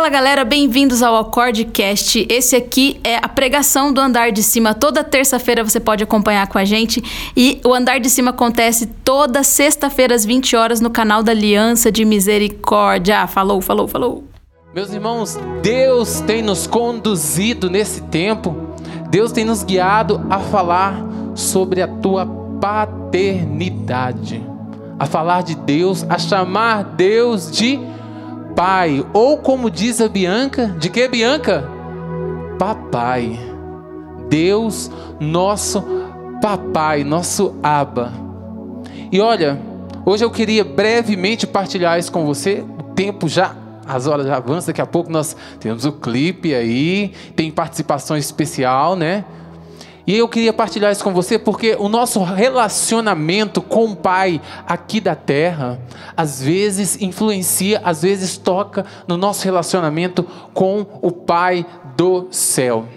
Fala galera, bem-vindos ao Acordecast. Esse aqui é a pregação do Andar de Cima. Toda terça-feira você pode acompanhar com a gente. E o Andar de Cima acontece toda sexta-feira às 20 horas no canal da Aliança de Misericórdia. falou, falou, falou. Meus irmãos, Deus tem nos conduzido nesse tempo, Deus tem nos guiado a falar sobre a tua paternidade, a falar de Deus, a chamar Deus de Pai, ou como diz a Bianca, de que Bianca? Papai. Deus, nosso Papai, nosso Aba. E olha, hoje eu queria brevemente partilhar isso com você. O tempo já, as horas já avançam, daqui a pouco nós temos o clipe aí, tem participação especial, né? E eu queria partilhar isso com você porque o nosso relacionamento com o Pai aqui da terra, às vezes influencia, às vezes toca no nosso relacionamento com o Pai do céu.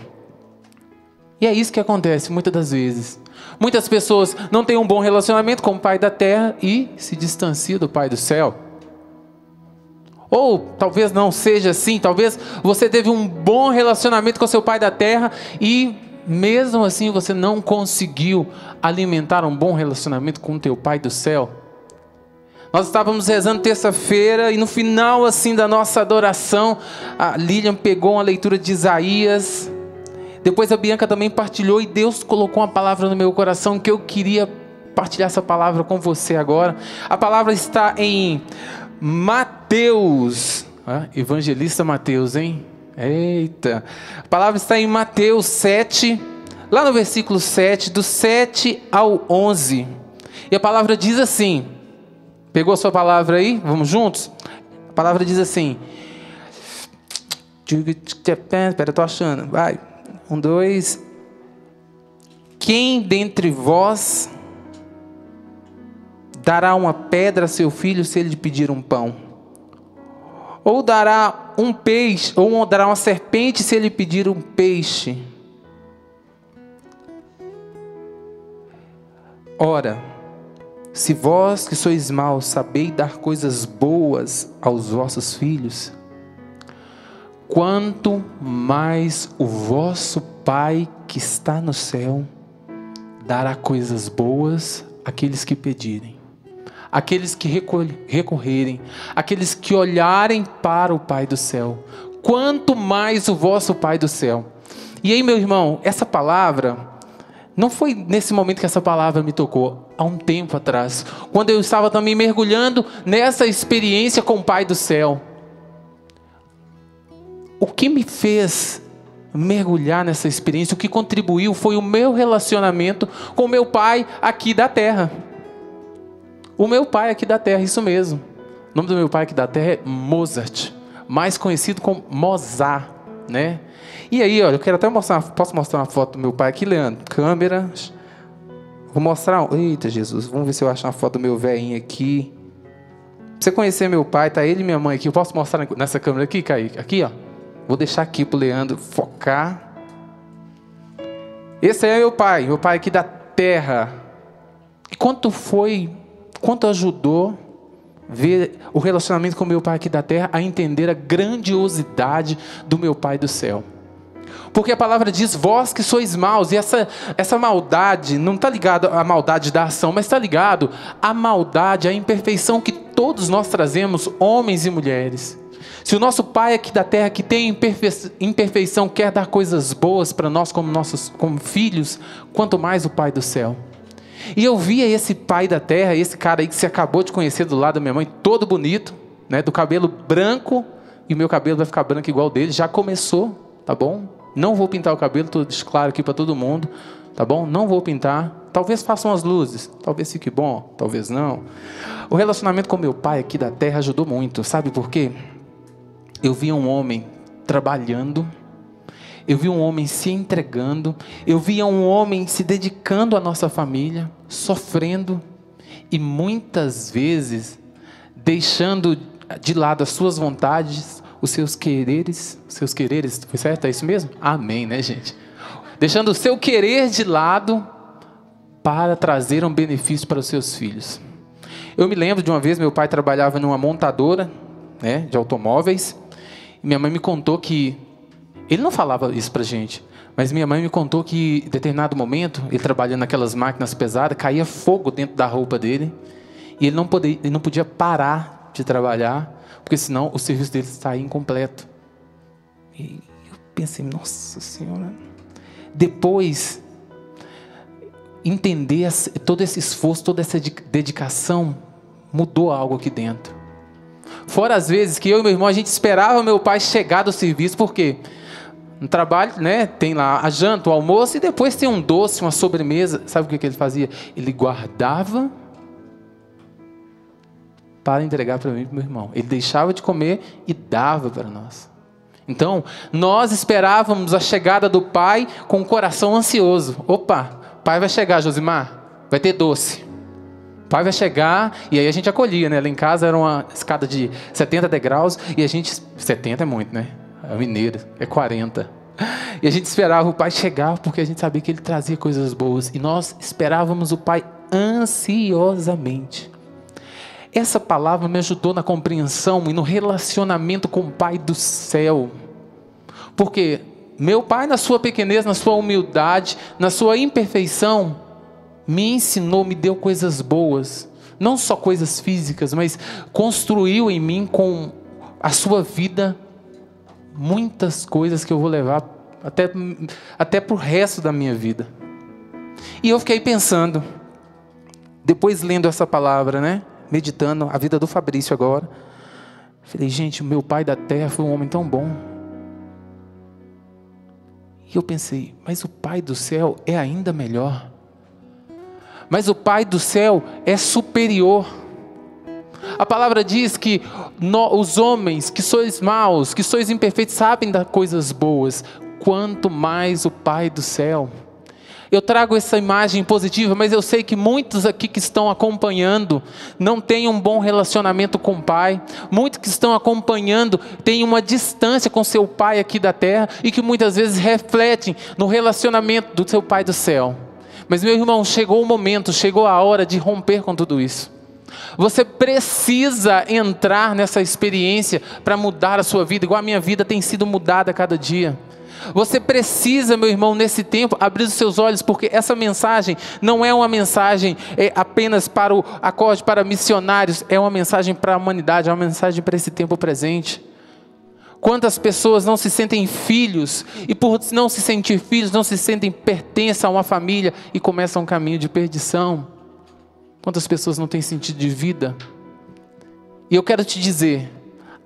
E é isso que acontece muitas das vezes. Muitas pessoas não têm um bom relacionamento com o Pai da terra e se distanciam do Pai do céu. Ou talvez não seja assim, talvez você teve um bom relacionamento com seu Pai da terra e mesmo assim você não conseguiu alimentar um bom relacionamento com o teu Pai do céu? Nós estávamos rezando terça-feira e no final assim da nossa adoração, a Lilian pegou uma leitura de Isaías. Depois a Bianca também partilhou e Deus colocou uma palavra no meu coração que eu queria partilhar essa palavra com você agora. A palavra está em Mateus, evangelista Mateus, hein? Eita. A palavra está em Mateus 7, lá no versículo 7, do 7 ao 11. E a palavra diz assim: Pegou a sua palavra aí? Vamos juntos? A palavra diz assim: Espera, tô achando. Vai. Um, dois. Quem dentre vós dará uma pedra a seu filho se ele lhe pedir um pão? Ou dará um peixe, ou dará uma serpente se ele pedir um peixe? Ora, se vós que sois maus sabeis dar coisas boas aos vossos filhos, quanto mais o vosso Pai que está no céu dará coisas boas àqueles que pedirem aqueles que recorrerem, aqueles que olharem para o Pai do céu. Quanto mais o vosso Pai do céu. E aí, meu irmão, essa palavra, não foi nesse momento que essa palavra me tocou, há um tempo atrás, quando eu estava também mergulhando nessa experiência com o Pai do céu. O que me fez mergulhar nessa experiência, o que contribuiu foi o meu relacionamento com meu Pai aqui da terra. O meu pai aqui da terra, isso mesmo. O nome do meu pai aqui da terra é Mozart, mais conhecido como Mozart, né? E aí, olha, eu quero até mostrar, posso mostrar uma foto do meu pai aqui, Leandro? Câmera. Vou mostrar, eita Jesus, vamos ver se eu acho uma foto do meu velhinho aqui. Pra você conhecer meu pai, tá ele e minha mãe aqui. Eu posso mostrar nessa câmera aqui, Kaique? Aqui, ó. Vou deixar aqui pro Leandro focar. Esse é meu pai, meu pai aqui da terra. E quanto foi quanto ajudou ver o relacionamento com meu pai aqui da terra a entender a grandiosidade do meu pai do céu. Porque a palavra diz, vós que sois maus, e essa, essa maldade não está ligado à maldade da ação, mas está ligado à maldade, à imperfeição que todos nós trazemos, homens e mulheres. Se o nosso Pai aqui da terra, que tem imperfeição, quer dar coisas boas para nós como nossos como filhos, quanto mais o Pai do céu. E eu via esse pai da terra, esse cara aí que você acabou de conhecer do lado da minha mãe, todo bonito, né, do cabelo branco, e o meu cabelo vai ficar branco igual dele, já começou, tá bom? Não vou pintar o cabelo, estou claro aqui para todo mundo, tá bom? Não vou pintar. Talvez façam as luzes, talvez fique bom, talvez não. O relacionamento com meu pai aqui da terra ajudou muito, sabe por quê? Eu via um homem trabalhando, eu vi um homem se entregando, eu via um homem se dedicando à nossa família, sofrendo e muitas vezes deixando de lado as suas vontades, os seus quereres, seus quereres, foi certo? É isso mesmo? Amém, né, gente? Deixando o seu querer de lado para trazer um benefício para os seus filhos. Eu me lembro de uma vez, meu pai trabalhava numa montadora né, de automóveis, E minha mãe me contou que ele não falava isso pra gente, mas minha mãe me contou que em determinado momento, ele trabalhando naquelas máquinas pesadas, caía fogo dentro da roupa dele, e ele não podia, ele não podia parar de trabalhar, porque senão o serviço dele estaria incompleto. E eu pensei, nossa senhora. Depois entender todo esse esforço, toda essa dedicação mudou algo aqui dentro. Fora as vezes que eu e meu irmão a gente esperava meu pai chegar do serviço, porque no trabalho, né, tem lá a janta, o almoço e depois tem um doce, uma sobremesa. Sabe o que, que ele fazia? Ele guardava para entregar para mim e para meu irmão. Ele deixava de comer e dava para nós. Então, nós esperávamos a chegada do pai com o coração ansioso. Opa, pai vai chegar, Josimar, vai ter doce. Pai vai chegar, e aí a gente acolhia, né? Lá em casa era uma escada de 70 degraus, e a gente. 70 é muito, né? É mineiro, é 40. E a gente esperava o pai chegar, porque a gente sabia que ele trazia coisas boas. E nós esperávamos o pai ansiosamente. Essa palavra me ajudou na compreensão e no relacionamento com o Pai do céu. Porque meu pai, na sua pequenez, na sua humildade, na sua imperfeição, me ensinou, me deu coisas boas. Não só coisas físicas, mas construiu em mim com a sua vida muitas coisas que eu vou levar até, até para o resto da minha vida. E eu fiquei pensando, depois lendo essa palavra, né? Meditando a vida do Fabrício agora. Falei, gente, meu pai da terra foi um homem tão bom e eu pensei, mas o Pai do céu é ainda melhor. Mas o Pai do céu é superior. A palavra diz que os homens que sois maus, que sois imperfeitos, sabem das coisas boas, quanto mais o Pai do céu eu trago essa imagem positiva, mas eu sei que muitos aqui que estão acompanhando não têm um bom relacionamento com o Pai. Muitos que estão acompanhando têm uma distância com seu Pai aqui da terra e que muitas vezes refletem no relacionamento do seu Pai do céu. Mas, meu irmão, chegou o momento, chegou a hora de romper com tudo isso. Você precisa entrar nessa experiência para mudar a sua vida, igual a minha vida tem sido mudada a cada dia. Você precisa, meu irmão, nesse tempo, abrir os seus olhos, porque essa mensagem não é uma mensagem é, apenas para o acorde para missionários, é uma mensagem para a humanidade, é uma mensagem para esse tempo presente. Quantas pessoas não se sentem filhos e por não se sentir filhos, não se sentem pertença a uma família e começam um caminho de perdição? Quantas pessoas não têm sentido de vida? E eu quero te dizer,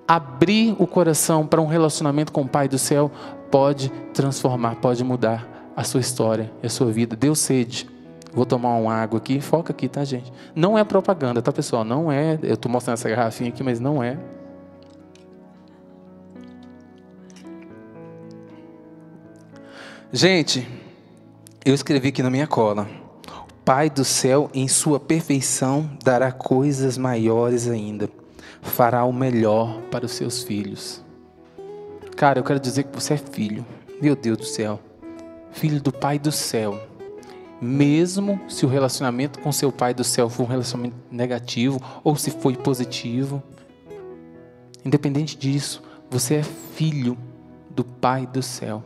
abrir o coração para um relacionamento com o Pai do céu pode transformar, pode mudar a sua história e a sua vida. Deu sede. Vou tomar uma água aqui. Foca aqui, tá, gente? Não é propaganda, tá, pessoal? Não é. Eu estou mostrando essa garrafinha aqui, mas não é. Gente, eu escrevi aqui na minha cola. Pai do céu, em sua perfeição, dará coisas maiores ainda. Fará o melhor para os seus filhos. Cara, eu quero dizer que você é filho. Meu Deus do céu. Filho do Pai do céu. Mesmo se o relacionamento com seu Pai do céu for um relacionamento negativo ou se foi positivo, independente disso, você é filho do Pai do céu.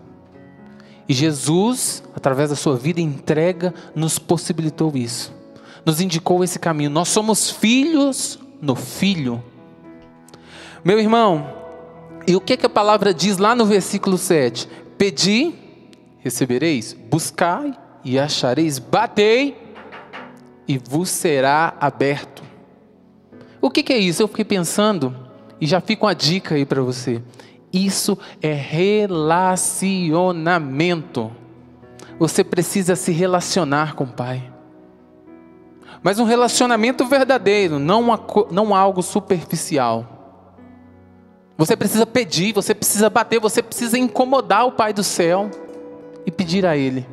E Jesus, através da sua vida entrega, nos possibilitou isso. Nos indicou esse caminho. Nós somos filhos no Filho. Meu irmão, e o que, que a palavra diz lá no versículo 7? Pedi, recebereis, buscai e achareis, batei e vos será aberto. O que, que é isso? Eu fiquei pensando e já fica uma dica aí para você. Isso é relacionamento. Você precisa se relacionar com o Pai. Mas um relacionamento verdadeiro, não, uma, não algo superficial. Você precisa pedir, você precisa bater, você precisa incomodar o Pai do céu e pedir a Ele: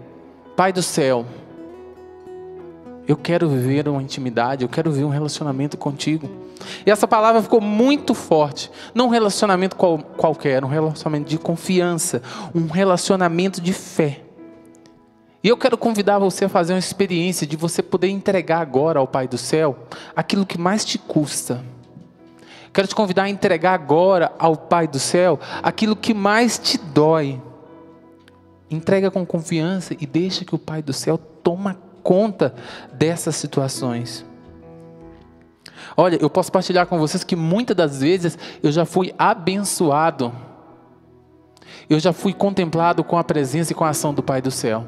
Pai do céu, eu quero viver uma intimidade, eu quero viver um relacionamento contigo. E essa palavra ficou muito forte. Não um relacionamento qual, qualquer, um relacionamento de confiança, um relacionamento de fé. E eu quero convidar você a fazer uma experiência de você poder entregar agora ao Pai do céu aquilo que mais te custa Quero te convidar a entregar agora ao Pai do céu aquilo que mais te dói. Entrega com confiança e deixa que o Pai do céu toma conta dessas situações. Olha, eu posso partilhar com vocês que muitas das vezes eu já fui abençoado. Eu já fui contemplado com a presença e com a ação do Pai do céu.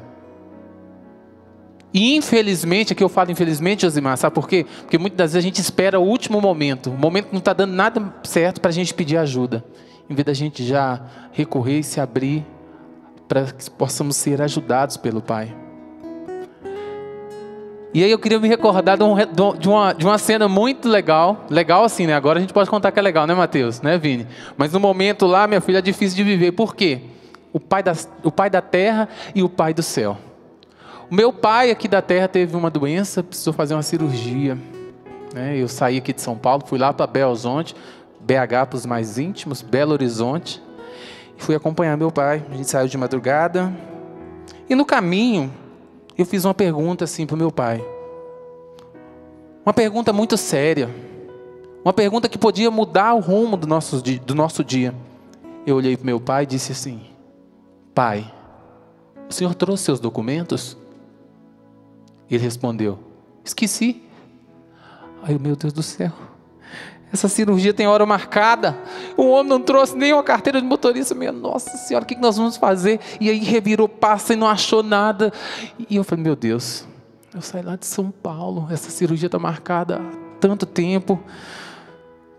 E infelizmente, aqui eu falo infelizmente, Josimar, sabe por quê? Porque muitas das vezes a gente espera o último momento, o momento que não está dando nada certo para a gente pedir ajuda. Em vez da gente já recorrer e se abrir para que possamos ser ajudados pelo Pai. E aí eu queria me recordar de, um, de, uma, de uma cena muito legal. Legal assim, né? Agora a gente pode contar que é legal, né, Mateus? Né, Vini? Mas no momento lá, minha filha, é difícil de viver. Por quê? O pai da, o pai da terra e o pai do céu. O meu pai aqui da terra teve uma doença, precisou fazer uma cirurgia. Né? Eu saí aqui de São Paulo, fui lá para Belo Horizonte, BH para os mais íntimos, Belo Horizonte. Fui acompanhar meu pai. A gente saiu de madrugada. E no caminho, eu fiz uma pergunta assim para o meu pai. Uma pergunta muito séria. Uma pergunta que podia mudar o rumo do nosso, do nosso dia. Eu olhei para meu pai e disse assim: Pai, o senhor trouxe seus documentos? Ele respondeu: Esqueci. Ai, meu Deus do céu. Essa cirurgia tem hora marcada. O homem não trouxe nem uma carteira de motorista. Minha nossa senhora, o que nós vamos fazer? E aí revirou, passa e não achou nada. E eu falei: Meu Deus, eu saí lá de São Paulo. Essa cirurgia está marcada há tanto tempo.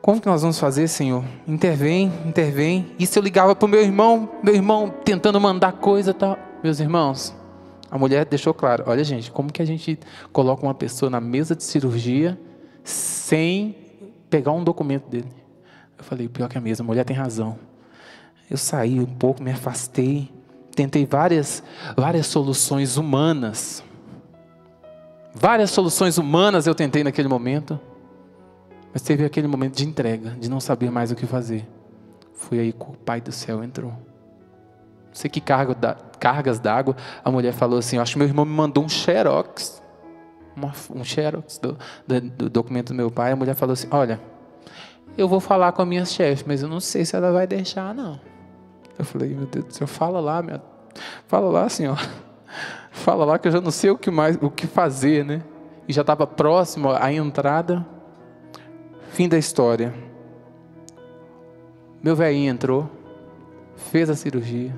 Como que nós vamos fazer, Senhor? Intervém, intervém. Isso eu ligava para o meu irmão, meu irmão tentando mandar coisa e tal. Meus irmãos, a mulher deixou claro: olha, gente, como que a gente coloca uma pessoa na mesa de cirurgia sem pegar um documento dele? Eu falei: pior que a mesa, a mulher tem razão. Eu saí um pouco, me afastei, tentei várias, várias soluções humanas. Várias soluções humanas eu tentei naquele momento. Mas teve aquele momento de entrega, de não saber mais o que fazer. Foi aí que o Pai do céu entrou. Não sei que cargas d'água, a mulher falou assim: Acho que meu irmão me mandou um xerox, uma, um xerox do, do, do, documento do meu pai. A mulher falou assim: Olha, eu vou falar com a minha chefe, mas eu não sei se ela vai deixar, não. Eu falei: Meu Deus do céu, fala lá, minha, fala lá, senhor. Fala lá que eu já não sei o que mais, o que fazer, né? E já estava próximo à entrada. Fim da história. Meu velhinho entrou, fez a cirurgia,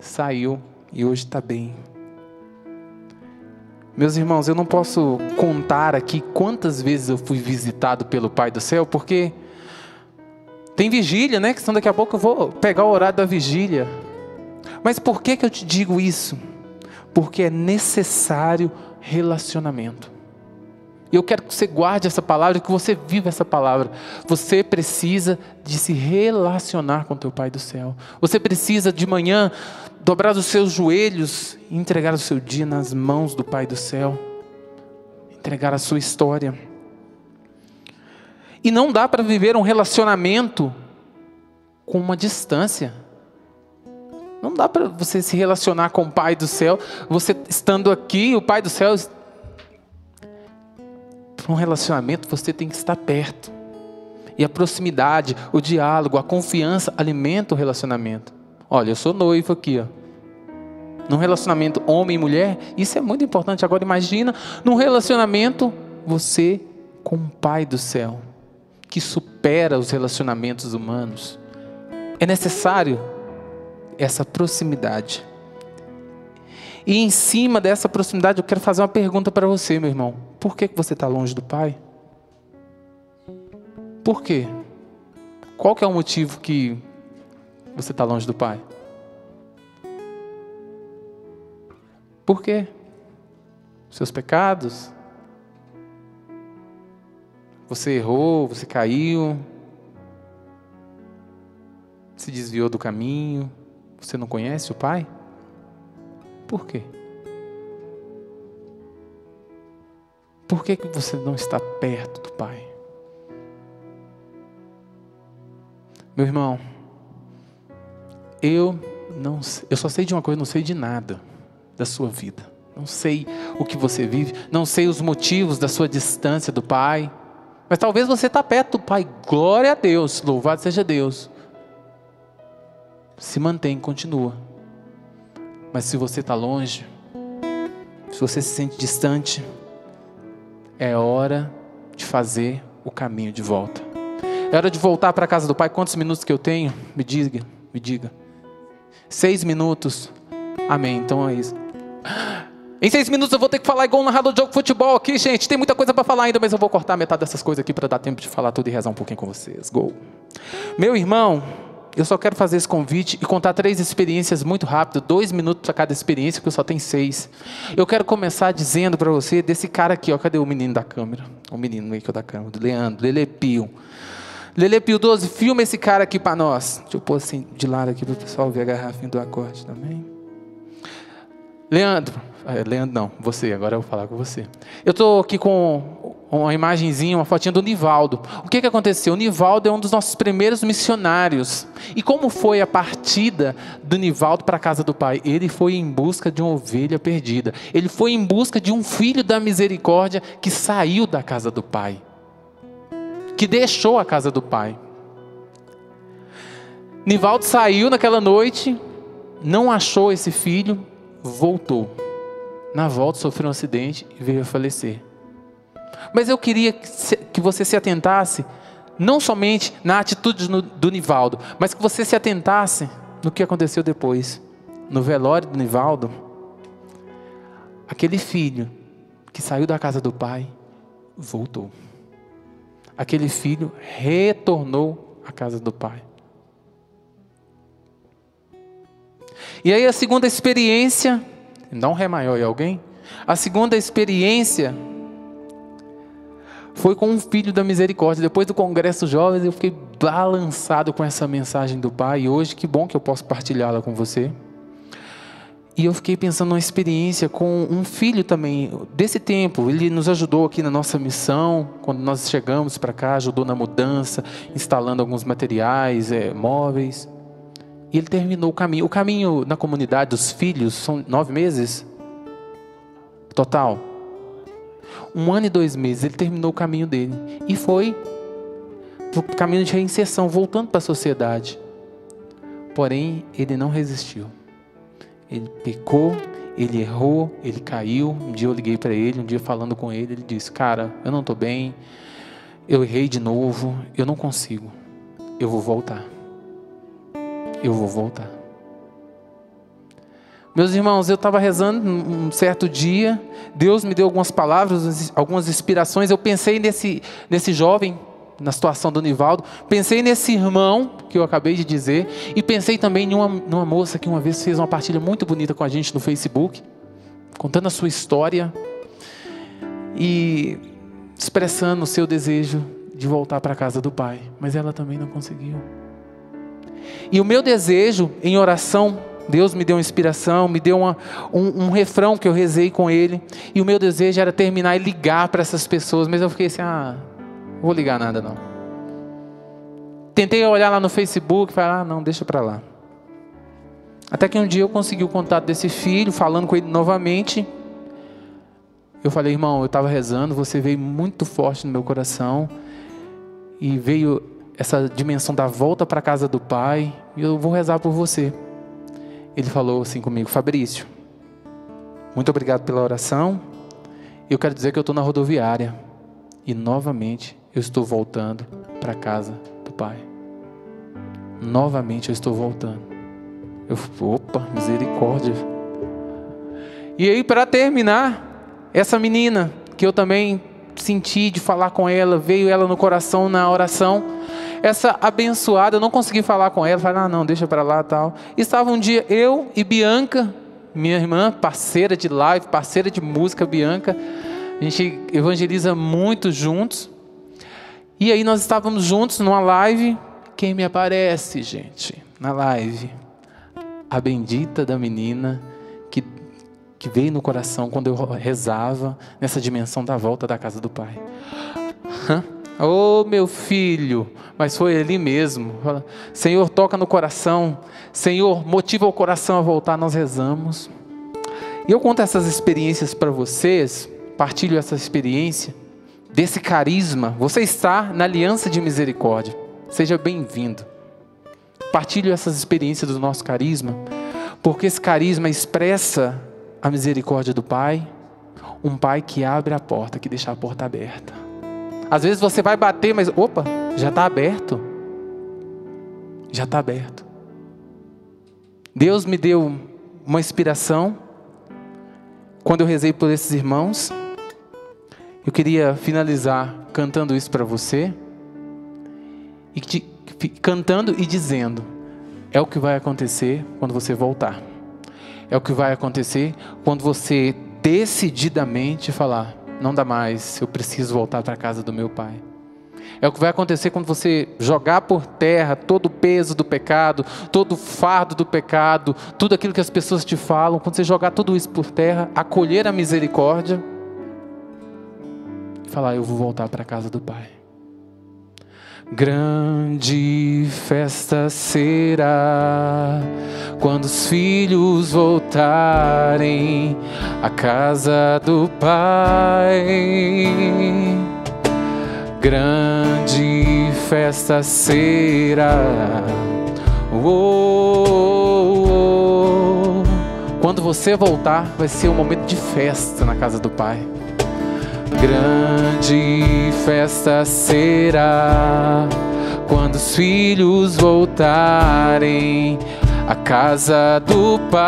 saiu e hoje está bem. Meus irmãos, eu não posso contar aqui quantas vezes eu fui visitado pelo Pai do Céu, porque tem vigília, né? Que senão daqui a pouco eu vou pegar o horário da vigília. Mas por que, que eu te digo isso? Porque é necessário relacionamento. Eu quero que você guarde essa palavra, que você viva essa palavra. Você precisa de se relacionar com teu Pai do céu. Você precisa de manhã dobrar os seus joelhos e entregar o seu dia nas mãos do Pai do céu. Entregar a sua história. E não dá para viver um relacionamento com uma distância. Não dá para você se relacionar com o Pai do céu, você estando aqui, o Pai do céu para um relacionamento você tem que estar perto. E a proximidade, o diálogo, a confiança alimenta o relacionamento. Olha, eu sou noivo aqui, ó. Num relacionamento homem e mulher, isso é muito importante. Agora imagina num relacionamento você com o Pai do céu, que supera os relacionamentos humanos. É necessário essa proximidade. E em cima dessa proximidade, eu quero fazer uma pergunta para você, meu irmão. Por que você está longe do Pai? Por quê? Qual que é o motivo que você está longe do Pai? Por quê? Seus pecados? Você errou, você caiu, se desviou do caminho, você não conhece o Pai? Por quê? Por que, que você não está perto do Pai? Meu irmão, eu não eu só sei de uma coisa, não sei de nada da sua vida. Não sei o que você vive, não sei os motivos da sua distância do Pai, Mas talvez você está perto do Pai. Glória a Deus. Louvado seja Deus. Se mantém, continua. Mas se você está longe, se você se sente distante, é hora de fazer o caminho de volta. É hora de voltar para a casa do Pai. Quantos minutos que eu tenho? Me diga, me diga. Seis minutos. Amém. Então é isso. Em seis minutos eu vou ter que falar igual um narrador de jogo de futebol aqui, gente. Tem muita coisa para falar ainda, mas eu vou cortar metade dessas coisas aqui para dar tempo de falar tudo e rezar um pouquinho com vocês. Gol. Meu irmão, eu só quero fazer esse convite e contar três experiências muito rápido, dois minutos para cada experiência, porque eu só tenho seis. Eu quero começar dizendo para você desse cara aqui, ó, cadê o menino da câmera? O menino aqui da câmera, do Leandro, Lele Pio. Lele Pio 12, filma esse cara aqui para nós. Deixa eu pôr assim de lado aqui para o pessoal ver a garrafinha do acorde também. Leandro, é, Leandro não, você, agora eu vou falar com você. Eu estou aqui com uma imagenzinha, uma fotinha do Nivaldo. O que, que aconteceu? O Nivaldo é um dos nossos primeiros missionários. E como foi a partida do Nivaldo para a casa do pai? Ele foi em busca de uma ovelha perdida. Ele foi em busca de um filho da misericórdia que saiu da casa do pai. Que deixou a casa do pai. Nivaldo saiu naquela noite, não achou esse filho, voltou. Na volta sofreu um acidente e veio a falecer. Mas eu queria que você se atentasse, não somente na atitude do Nivaldo, mas que você se atentasse no que aconteceu depois. No velório do Nivaldo, aquele filho que saiu da casa do pai, voltou. Aquele filho retornou à casa do pai. E aí a segunda experiência, um ré maior em alguém? A segunda experiência foi com um filho da misericórdia. Depois do Congresso Jovens, eu fiquei balançado com essa mensagem do Pai. E hoje, que bom que eu posso partilhá-la com você. E eu fiquei pensando numa experiência com um filho também, desse tempo. Ele nos ajudou aqui na nossa missão, quando nós chegamos para cá, ajudou na mudança, instalando alguns materiais, é, móveis. E ele terminou o caminho. O caminho na comunidade dos filhos são nove meses? Total. Um ano e dois meses. Ele terminou o caminho dele. E foi para o caminho de reinserção, voltando para a sociedade. Porém, ele não resistiu. Ele pecou, ele errou, ele caiu. Um dia eu liguei para ele, um dia falando com ele, ele disse: Cara, eu não estou bem, eu errei de novo, eu não consigo, eu vou voltar eu vou voltar. Meus irmãos, eu estava rezando um certo dia, Deus me deu algumas palavras, algumas inspirações. Eu pensei nesse, nesse jovem, na situação do Nivaldo, pensei nesse irmão que eu acabei de dizer, e pensei também em uma, numa moça que uma vez fez uma partilha muito bonita com a gente no Facebook, contando a sua história e expressando o seu desejo de voltar para a casa do pai, mas ela também não conseguiu. E o meu desejo em oração, Deus me deu uma inspiração, me deu uma, um, um, refrão que eu rezei com Ele. E o meu desejo era terminar e ligar para essas pessoas, mas eu fiquei assim: ah, vou ligar nada não. Tentei olhar lá no Facebook falar: ah, não, deixa para lá. Até que um dia eu consegui o contato desse filho, falando com ele novamente. Eu falei, irmão, eu estava rezando, você veio muito forte no meu coração e veio essa dimensão da volta para a casa do Pai, e eu vou rezar por você. Ele falou assim comigo, Fabrício, muito obrigado pela oração. Eu quero dizer que eu estou na rodoviária e novamente eu estou voltando para a casa do Pai. Novamente eu estou voltando. Eu, opa, misericórdia. E aí, para terminar, essa menina que eu também senti de falar com ela, veio ela no coração na oração. Essa abençoada, eu não consegui falar com ela, falei, ah, não, deixa para lá tal. Estava um dia eu e Bianca, minha irmã, parceira de live, parceira de música, Bianca. A gente evangeliza muito juntos. E aí nós estávamos juntos numa live. Quem me aparece, gente, na live? A bendita da menina que que veio no coração quando eu rezava nessa dimensão da volta da casa do Pai. Oh, meu filho, mas foi ali mesmo. Senhor, toca no coração. Senhor, motiva o coração a voltar. Nós rezamos. E eu conto essas experiências para vocês, partilho essa experiência, desse carisma, você está na aliança de misericórdia. Seja bem-vindo. Partilhe essas experiências do nosso carisma, porque esse carisma expressa a misericórdia do Pai, um Pai que abre a porta, que deixa a porta aberta. Às vezes você vai bater, mas opa, já está aberto. Já está aberto. Deus me deu uma inspiração quando eu rezei por esses irmãos. Eu queria finalizar cantando isso para você. E te, cantando e dizendo: é o que vai acontecer quando você voltar. É o que vai acontecer quando você decididamente falar: não dá mais, eu preciso voltar para a casa do meu pai. É o que vai acontecer quando você jogar por terra todo o peso do pecado, todo o fardo do pecado, tudo aquilo que as pessoas te falam, quando você jogar tudo isso por terra, acolher a misericórdia falar: Eu vou voltar para a casa do Pai. Grande festa será quando os filhos voltarem à casa do Pai. Grande festa será. Oh, oh, oh. Quando você voltar, vai ser um momento de festa na casa do Pai. Grande festa será quando os filhos voltarem à casa do Pai.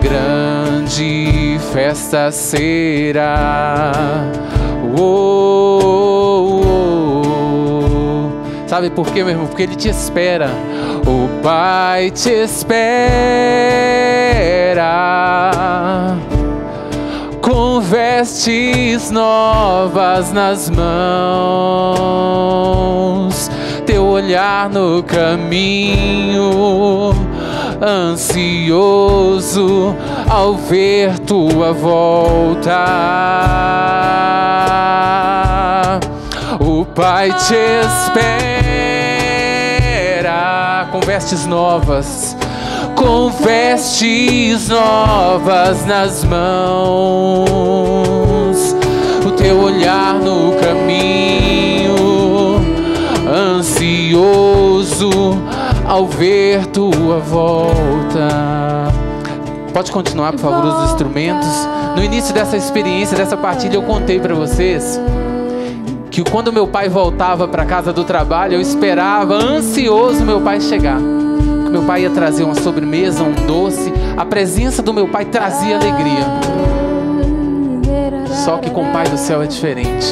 Grande festa será. Oh, oh, oh. Sabe por quê, meu irmão? Porque Ele te espera. O Pai te espera vestes novas nas mãos, teu olhar no caminho, ansioso ao ver tua volta. O Pai te espera com vestes novas com vestes novas nas mãos, o teu olhar no caminho, ansioso ao ver tua volta. Pode continuar, por favor, os instrumentos. No início dessa experiência, dessa partilha, eu contei para vocês que quando meu pai voltava para casa do trabalho, eu esperava ansioso meu pai chegar meu pai ia trazer uma sobremesa, um doce. A presença do meu pai trazia alegria. Só que com o Pai do céu é diferente.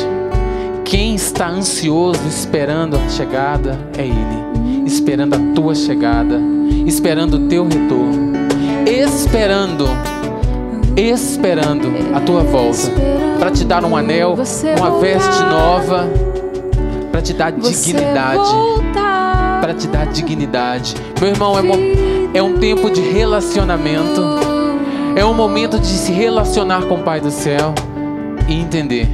Quem está ansioso esperando a chegada é Ele, esperando a tua chegada, esperando o teu retorno, esperando, esperando a tua volta, para te dar um anel, uma veste nova, para te dar dignidade para te dar dignidade. Meu irmão, é, é um tempo de relacionamento. É um momento de se relacionar com o Pai do céu e entender.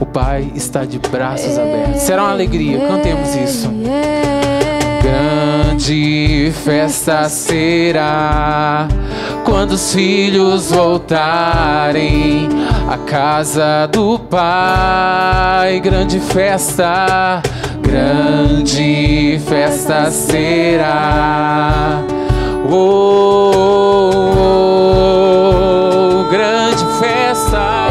O Pai está de braços abertos. Será uma alegria, cantemos isso. Grande festa será quando os filhos voltarem à casa do Pai. Grande festa grande festa será. Oh, oh, oh, grande festa.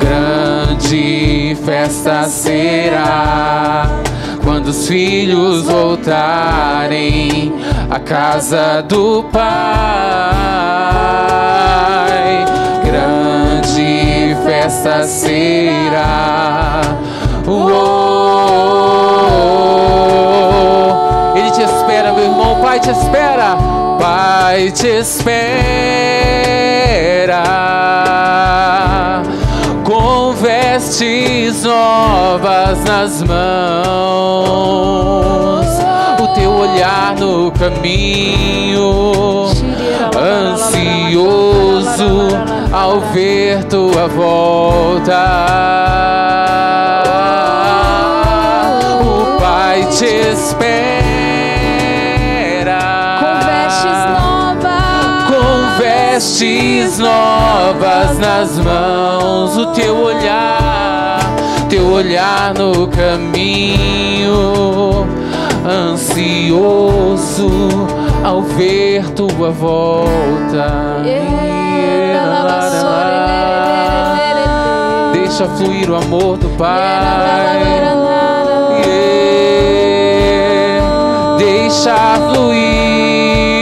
Grande festa será quando os filhos voltarem à casa do Pai. Grande festa será ele te espera, meu irmão. Pai te espera. Pai te espera. Com vestes novas nas mãos. O teu olhar no caminho. Ansioso ao ver tua volta vestes novas, nas mãos, o teu olhar, teu olhar no caminho, ansioso ao ver tua volta. Deixa fluir o amor do Pai. Deixa fluir.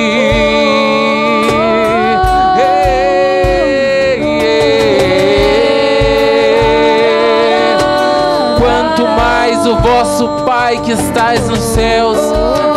O vosso Pai que estais nos céus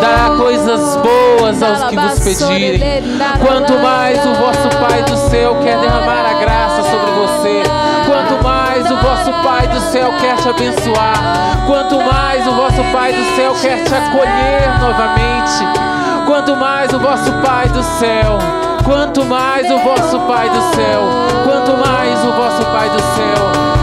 dará coisas boas aos que vos pedirem. Quanto mais o vosso Pai do céu quer derramar a graça sobre você. Quanto mais o vosso Pai do céu quer te abençoar. Quanto mais o vosso Pai do céu quer te acolher novamente. Quanto mais o vosso Pai do céu. Quanto mais o vosso Pai do céu. Quanto mais o vosso Pai do céu.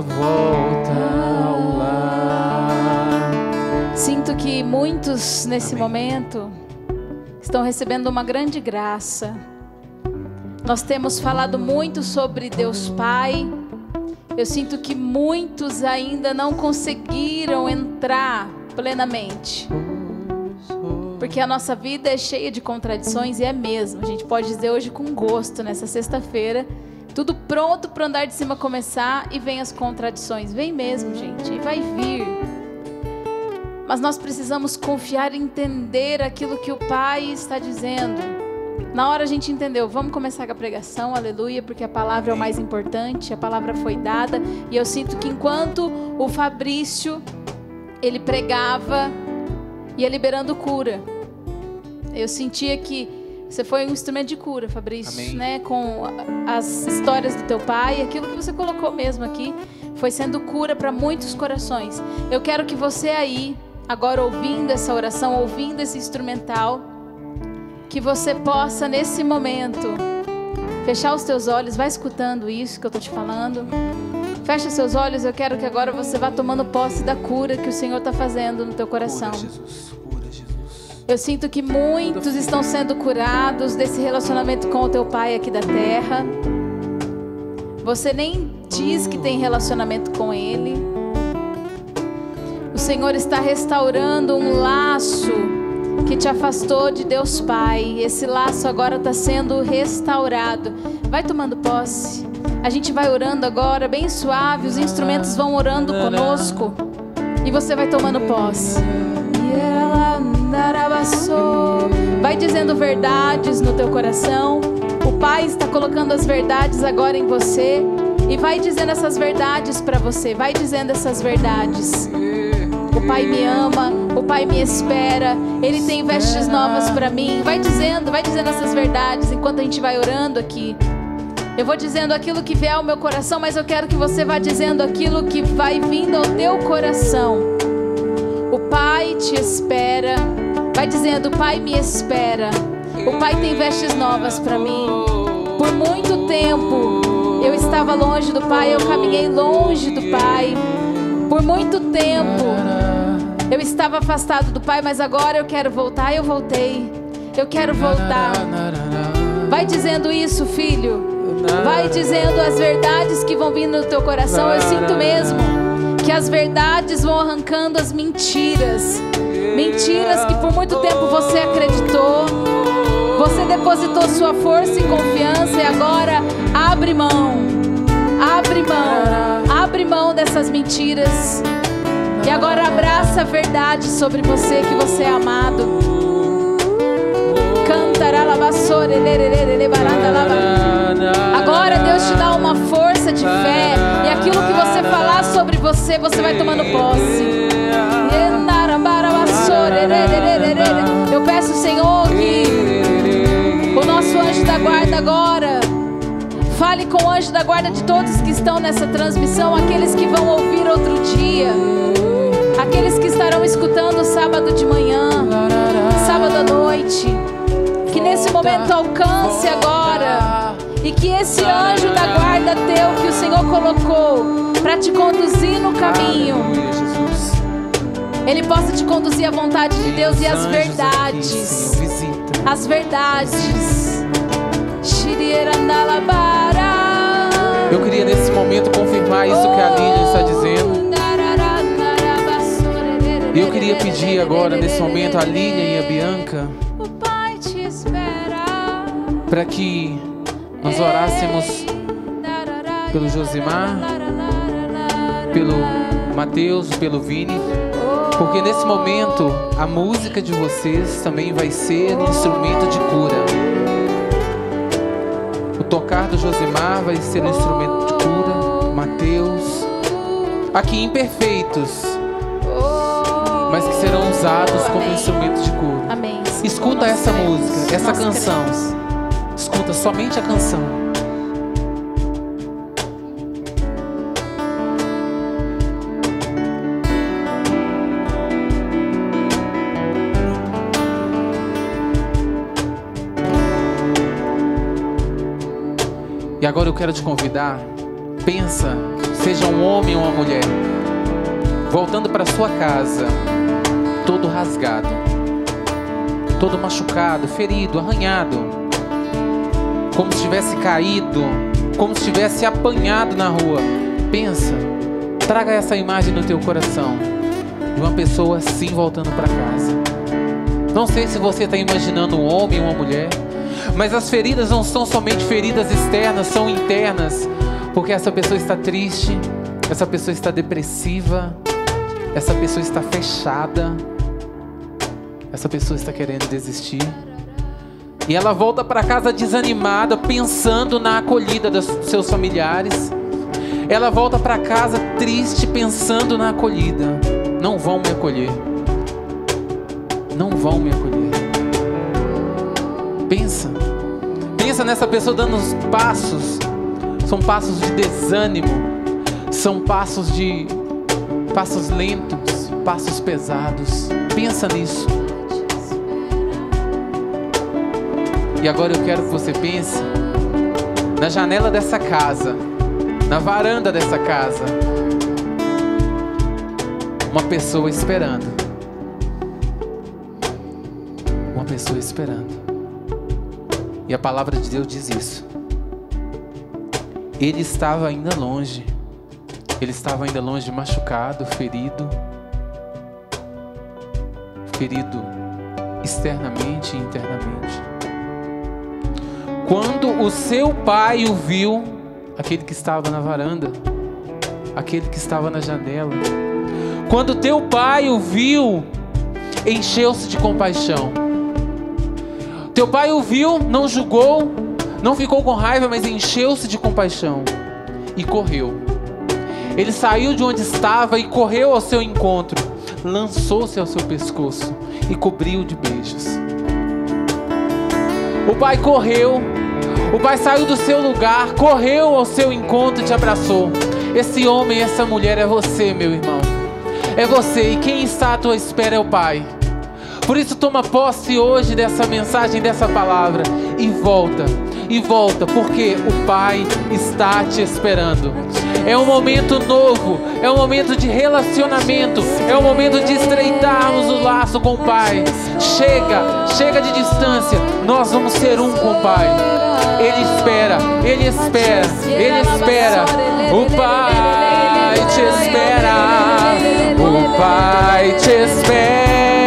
Volta ao lar. Sinto que muitos nesse momento estão recebendo uma grande graça. Nós temos falado muito sobre Deus Pai. Eu sinto que muitos ainda não conseguiram entrar plenamente. Porque a nossa vida é cheia de contradições e é mesmo. A gente pode dizer hoje com gosto, nessa sexta-feira, tudo pronto para andar de cima começar e vem as contradições. Vem mesmo, gente, e vai vir. Mas nós precisamos confiar e entender aquilo que o Pai está dizendo. Na hora a gente entendeu, vamos começar com a pregação, aleluia, porque a palavra é o mais importante, a palavra foi dada, e eu sinto que enquanto o Fabrício ele pregava, ia liberando cura. Eu sentia que você foi um instrumento de cura, Fabrício, Amém. né? Com as histórias do teu pai, aquilo que você colocou mesmo aqui, foi sendo cura para muitos corações. Eu quero que você aí, agora ouvindo essa oração, ouvindo esse instrumental, que você possa nesse momento fechar os teus olhos, vai escutando isso que eu tô te falando. Fecha seus olhos, eu quero que agora você vá tomando posse da cura que o Senhor está fazendo no teu coração. Cura, Jesus. Eu sinto que muitos estão sendo curados desse relacionamento com o teu pai aqui da terra. Você nem diz que tem relacionamento com ele. O Senhor está restaurando um laço que te afastou de Deus Pai. Esse laço agora está sendo restaurado. Vai tomando posse. A gente vai orando agora, bem suave. Os instrumentos vão orando conosco. E você vai tomando posse. Vai dizendo verdades no teu coração. O Pai está colocando as verdades agora em você. E vai dizendo essas verdades para você. Vai dizendo essas verdades. O Pai me ama, o Pai me espera, Ele tem vestes novas para mim. Vai dizendo, vai dizendo essas verdades enquanto a gente vai orando aqui. Eu vou dizendo aquilo que vier ao meu coração, mas eu quero que você vá dizendo aquilo que vai vindo ao teu coração. O Pai te espera. Vai dizendo: O Pai me espera. O Pai tem vestes novas para mim. Por muito tempo eu estava longe do Pai, eu caminhei longe do Pai. Por muito tempo eu estava afastado do Pai, mas agora eu quero voltar. Eu voltei. Eu quero voltar. Vai dizendo isso, filho. Vai dizendo as verdades que vão vindo no teu coração. Eu sinto mesmo que as verdades vão arrancando as mentiras. Mentiras que por muito tempo você acreditou. Você depositou sua força e confiança e agora abre mão. Abre mão. Abre mão dessas mentiras. E agora abraça a verdade sobre você que você é amado. Agora Deus te dá uma força de fé. E aquilo que você falar sobre você, você vai tomando posse. Eu peço, Senhor, que o nosso anjo da guarda agora fale com o anjo da guarda de todos que estão nessa transmissão, aqueles que vão ouvir outro dia, aqueles que estarão escutando sábado de manhã, sábado à noite. Que nesse momento alcance agora e que esse anjo da guarda teu que o Senhor colocou para te conduzir no caminho, ele possa te conduzir à vontade de Deus e às verdades. As verdades. Eu queria nesse momento confirmar isso que a Lídia está dizendo. E eu queria pedir agora, nesse momento, a Lília e a Bianca para que nós orássemos pelo Josimar, pelo Mateus, pelo Vini, porque nesse momento a música de vocês também vai ser um instrumento de cura. O tocar do Josimar vai ser um instrumento de cura, Mateus, aqui imperfeitos, mas que serão usados como instrumento de cura. Amém. Escuta essa música, essa canção escuta somente a canção. E agora eu quero te convidar. Pensa, seja um homem ou uma mulher, voltando para sua casa, todo rasgado, todo machucado, ferido, arranhado como se tivesse caído, como se tivesse apanhado na rua. Pensa, traga essa imagem no teu coração de uma pessoa assim voltando para casa. Não sei se você está imaginando um homem ou uma mulher, mas as feridas não são somente feridas externas, são internas, porque essa pessoa está triste, essa pessoa está depressiva, essa pessoa está fechada, essa pessoa está querendo desistir. E ela volta para casa desanimada, pensando na acolhida dos seus familiares. Ela volta para casa triste, pensando na acolhida. Não vão me acolher. Não vão me acolher. Pensa. Pensa nessa pessoa dando os passos. São passos de desânimo. São passos de passos lentos, passos pesados. Pensa nisso. E agora eu quero que você pense na janela dessa casa, na varanda dessa casa, uma pessoa esperando. Uma pessoa esperando. E a palavra de Deus diz isso. Ele estava ainda longe. Ele estava ainda longe, machucado, ferido. Ferido externamente e internamente. Quando o seu pai o viu, aquele que estava na varanda, aquele que estava na janela, quando teu pai o viu, encheu-se de compaixão. Teu pai o viu, não julgou, não ficou com raiva, mas encheu-se de compaixão e correu. Ele saiu de onde estava e correu ao seu encontro. lançou-se ao seu pescoço e cobriu de beijos. O pai correu, o pai saiu do seu lugar, correu ao seu encontro e te abraçou. Esse homem, essa mulher é você, meu irmão. É você, e quem está à tua espera é o pai. Por isso, toma posse hoje dessa mensagem, dessa palavra e volta, e volta, porque o Pai está te esperando. É um momento novo, é um momento de relacionamento, é um momento de estreitarmos o laço com o Pai. Chega, chega de distância, nós vamos ser um com o Pai. Ele espera, Ele espera, Ele espera. O Pai te espera, o Pai te espera.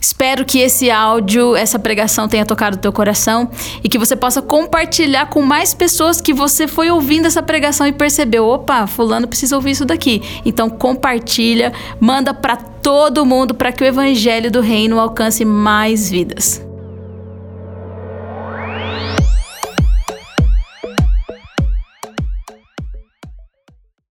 Espero que esse áudio, essa pregação tenha tocado o teu coração e que você possa compartilhar com mais pessoas que você foi ouvindo essa pregação e percebeu, opa, fulano precisa ouvir isso daqui. Então compartilha, manda para todo mundo para que o evangelho do reino alcance mais vidas.